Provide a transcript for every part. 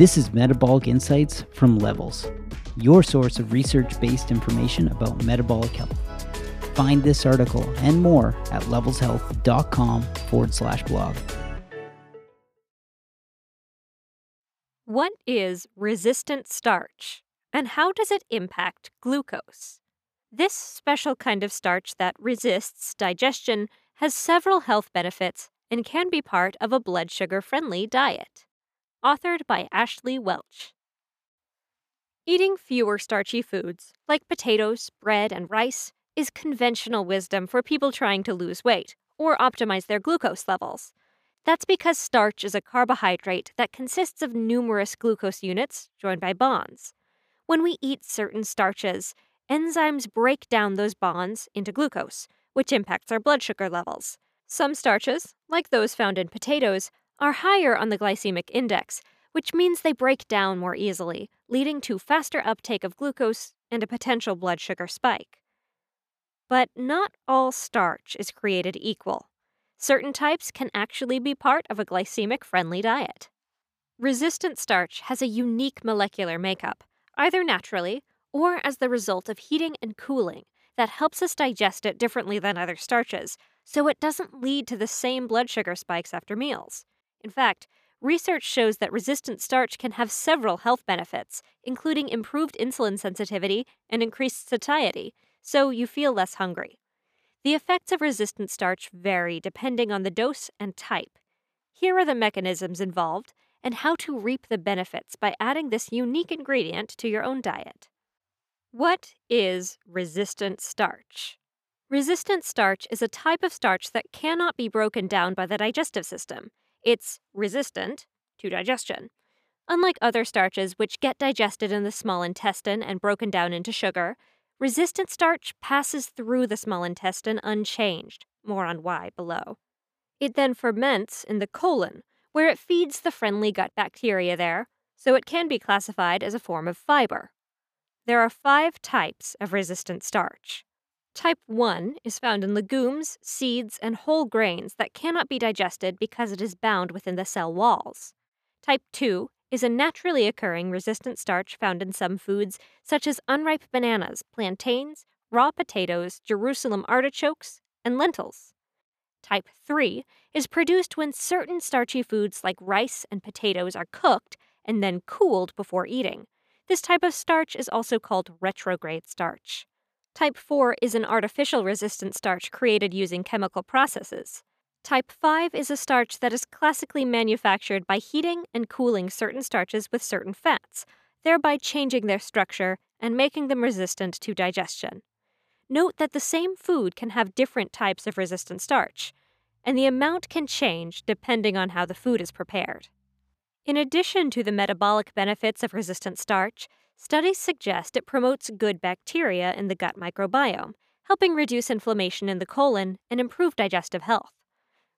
This is Metabolic Insights from Levels, your source of research based information about metabolic health. Find this article and more at levelshealth.com forward slash blog. What is resistant starch, and how does it impact glucose? This special kind of starch that resists digestion has several health benefits and can be part of a blood sugar friendly diet authored by Ashley Welch. Eating fewer starchy foods, like potatoes, bread, and rice, is conventional wisdom for people trying to lose weight or optimize their glucose levels. That's because starch is a carbohydrate that consists of numerous glucose units joined by bonds. When we eat certain starches, enzymes break down those bonds into glucose, which impacts our blood sugar levels. Some starches, like those found in potatoes, are higher on the glycemic index, which means they break down more easily, leading to faster uptake of glucose and a potential blood sugar spike. But not all starch is created equal. Certain types can actually be part of a glycemic friendly diet. Resistant starch has a unique molecular makeup, either naturally or as the result of heating and cooling, that helps us digest it differently than other starches, so it doesn't lead to the same blood sugar spikes after meals. In fact, research shows that resistant starch can have several health benefits, including improved insulin sensitivity and increased satiety, so you feel less hungry. The effects of resistant starch vary depending on the dose and type. Here are the mechanisms involved and how to reap the benefits by adding this unique ingredient to your own diet. What is resistant starch? Resistant starch is a type of starch that cannot be broken down by the digestive system. It's resistant to digestion. Unlike other starches, which get digested in the small intestine and broken down into sugar, resistant starch passes through the small intestine unchanged. More on why below. It then ferments in the colon, where it feeds the friendly gut bacteria there, so it can be classified as a form of fiber. There are five types of resistant starch. Type 1 is found in legumes, seeds, and whole grains that cannot be digested because it is bound within the cell walls. Type 2 is a naturally occurring resistant starch found in some foods, such as unripe bananas, plantains, raw potatoes, Jerusalem artichokes, and lentils. Type 3 is produced when certain starchy foods like rice and potatoes are cooked and then cooled before eating. This type of starch is also called retrograde starch. Type 4 is an artificial resistant starch created using chemical processes. Type 5 is a starch that is classically manufactured by heating and cooling certain starches with certain fats, thereby changing their structure and making them resistant to digestion. Note that the same food can have different types of resistant starch, and the amount can change depending on how the food is prepared. In addition to the metabolic benefits of resistant starch, Studies suggest it promotes good bacteria in the gut microbiome, helping reduce inflammation in the colon and improve digestive health.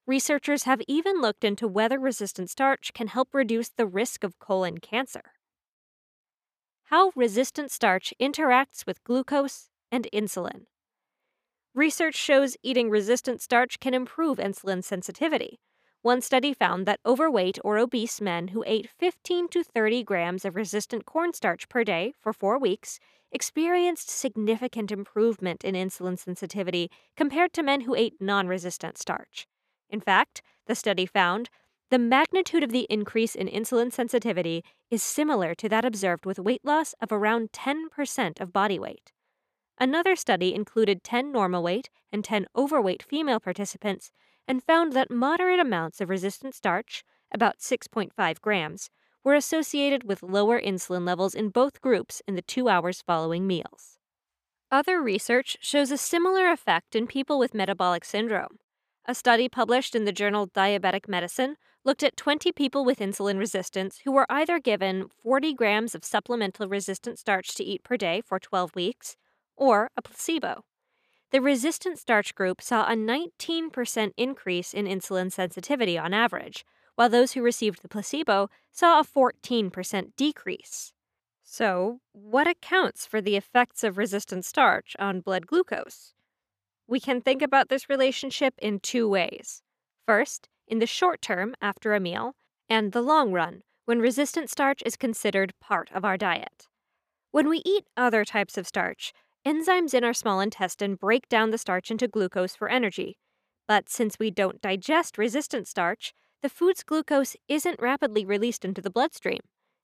Researchers have even looked into whether resistant starch can help reduce the risk of colon cancer. How resistant starch interacts with glucose and insulin. Research shows eating resistant starch can improve insulin sensitivity, one study found that overweight or obese men who ate 15 to 30 grams of resistant cornstarch per day for four weeks experienced significant improvement in insulin sensitivity compared to men who ate non resistant starch. In fact, the study found the magnitude of the increase in insulin sensitivity is similar to that observed with weight loss of around 10% of body weight. Another study included 10 normal weight and 10 overweight female participants and found that moderate amounts of resistant starch, about 6.5 grams, were associated with lower insulin levels in both groups in the two hours following meals. Other research shows a similar effect in people with metabolic syndrome. A study published in the journal Diabetic Medicine looked at 20 people with insulin resistance who were either given 40 grams of supplemental resistant starch to eat per day for 12 weeks or a placebo the resistant starch group saw a 19% increase in insulin sensitivity on average, while those who received the placebo saw a 14% decrease. So, what accounts for the effects of resistant starch on blood glucose? We can think about this relationship in two ways. First, in the short term after a meal, and the long run, when resistant starch is considered part of our diet. When we eat other types of starch, enzymes in our small intestine break down the starch into glucose for energy. But since we don't digest resistant starch, the food's glucose isn't rapidly released into the bloodstream.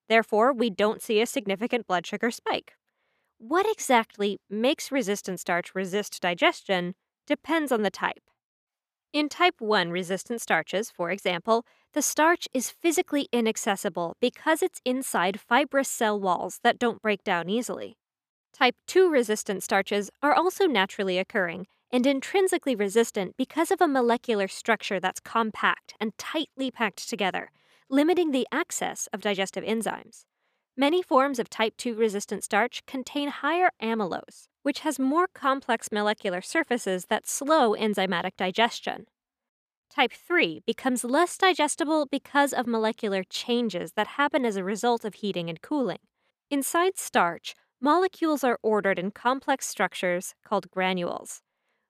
Therefore, we don't see a significant blood sugar spike. What exactly makes resistant starch resist digestion depends on the type. In type 1 resistant starches, for example, the starch is physically inaccessible because it's inside fibrous cell walls that don't break down easily. Type 2 resistant starches are also naturally occurring and intrinsically resistant because of a molecular structure that's compact and tightly packed together, limiting the access of digestive enzymes. Many forms of type 2 resistant starch contain higher amylose, which has more complex molecular surfaces that slow enzymatic digestion. Type 3 becomes less digestible because of molecular changes that happen as a result of heating and cooling. Inside starch, molecules are ordered in complex structures called granules.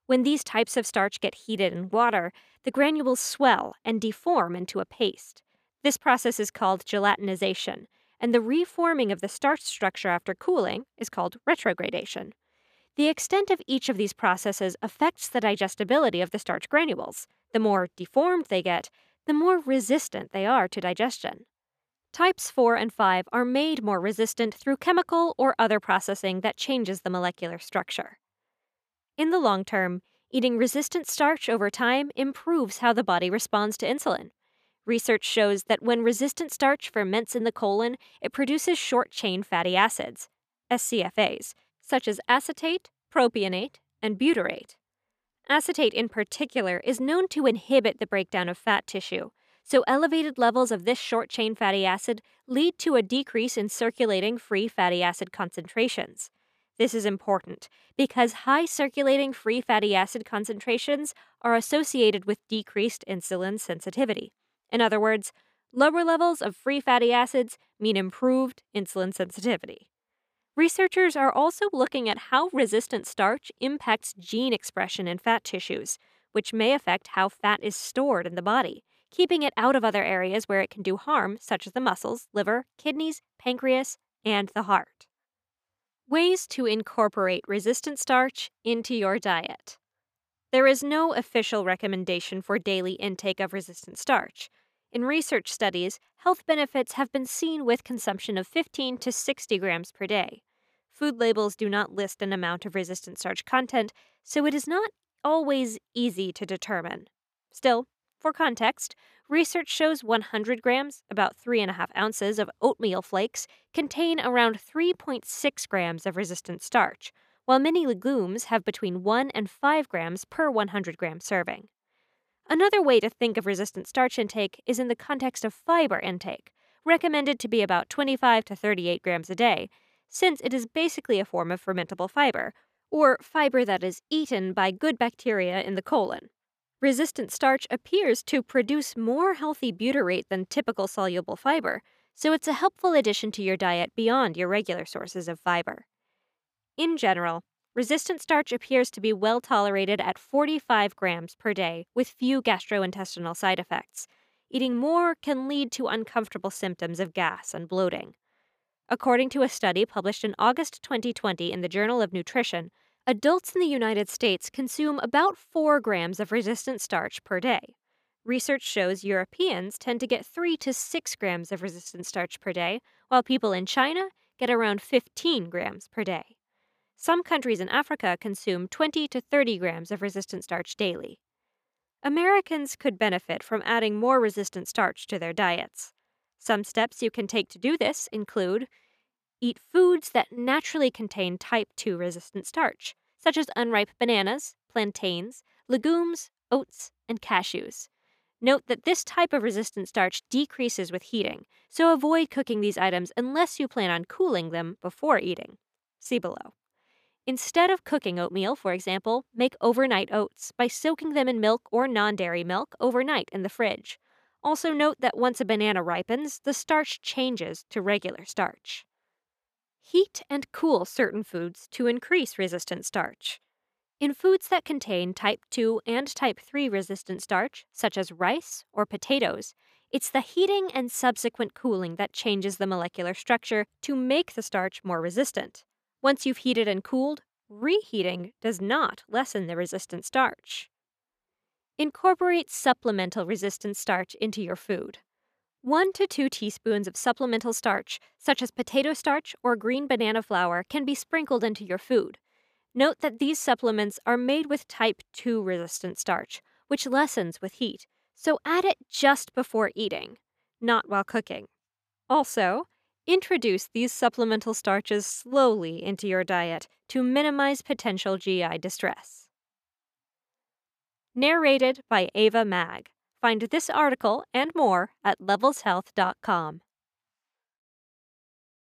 When these types of starch get heated in water, the granules swell and deform into a paste. This process is called gelatinization, and the reforming of the starch structure after cooling is called retrogradation. The extent of each of these processes affects the digestibility of the starch granules. The more deformed they get, the more resistant they are to digestion. Types 4 and 5 are made more resistant through chemical or other processing that changes the molecular structure. In the long term, eating resistant starch over time improves how the body responds to insulin. Research shows that when resistant starch ferments in the colon, it produces short chain fatty acids, SCFAs, such as acetate, propionate, and butyrate. Acetate, in particular, is known to inhibit the breakdown of fat tissue, so elevated levels of this short chain fatty acid lead to a decrease in circulating free fatty acid concentrations. This is important because high circulating free fatty acid concentrations are associated with decreased insulin sensitivity. In other words, lower levels of free fatty acids mean improved insulin sensitivity. Researchers are also looking at how resistant starch impacts gene expression in fat tissues, which may affect how fat is stored in the body, keeping it out of other areas where it can do harm, such as the muscles, liver, kidneys, pancreas, and the heart. Ways to incorporate resistant starch into your diet. There is no official recommendation for daily intake of resistant starch. In research studies, health benefits have been seen with consumption of 15 to 60 grams per day. Food labels do not list an amount of resistant starch content, so it is not always easy to determine. Still, for context, research shows 100 grams, about 3.5 ounces, of oatmeal flakes contain around 3.6 grams of resistant starch, while many legumes have between 1 and 5 grams per 100 gram serving. Another way to think of resistant starch intake is in the context of fiber intake, recommended to be about 25 to 38 grams a day, since it is basically a form of fermentable fiber, or fiber that is eaten by good bacteria in the colon. Resistant starch appears to produce more healthy butyrate than typical soluble fiber, so it's a helpful addition to your diet beyond your regular sources of fiber. In general, resistant starch appears to be well tolerated at 45 grams per day with few gastrointestinal side effects. Eating more can lead to uncomfortable symptoms of gas and bloating. According to a study published in August 2020 in the Journal of Nutrition, adults in the United States consume about 4 grams of resistant starch per day. Research shows Europeans tend to get 3 to 6 grams of resistant starch per day, while people in China get around 15 grams per day. Some countries in Africa consume 20 to 30 grams of resistant starch daily. Americans could benefit from adding more resistant starch to their diets. Some steps you can take to do this include eat foods that naturally contain type 2 resistant starch, such as unripe bananas, plantains, legumes, oats, and cashews. Note that this type of resistant starch decreases with heating, so avoid cooking these items unless you plan on cooling them before eating. See below. Instead of cooking oatmeal, for example, make overnight oats by soaking them in milk or non dairy milk overnight in the fridge. Also, note that once a banana ripens, the starch changes to regular starch. Heat and cool certain foods to increase resistant starch. In foods that contain type 2 and type 3 resistant starch, such as rice or potatoes, It's the heating and subsequent cooling that changes the molecular structure to make the starch more resistant. Once you've heated and cooled, reheating does not lessen the resistant starch. Incorporate supplemental resistant starch into your food. 1 to 2 teaspoons of supplemental starch, such as potato starch or green banana flour, can be sprinkled into your food. Note that these supplements are made with type 2 resistant starch, which lessens with heat, so add it just before eating, not while cooking. Also, introduce these supplemental starches slowly into your diet to minimize potential GI distress. Narrated by Ava Mag. Find this article and more at levelshealth.com.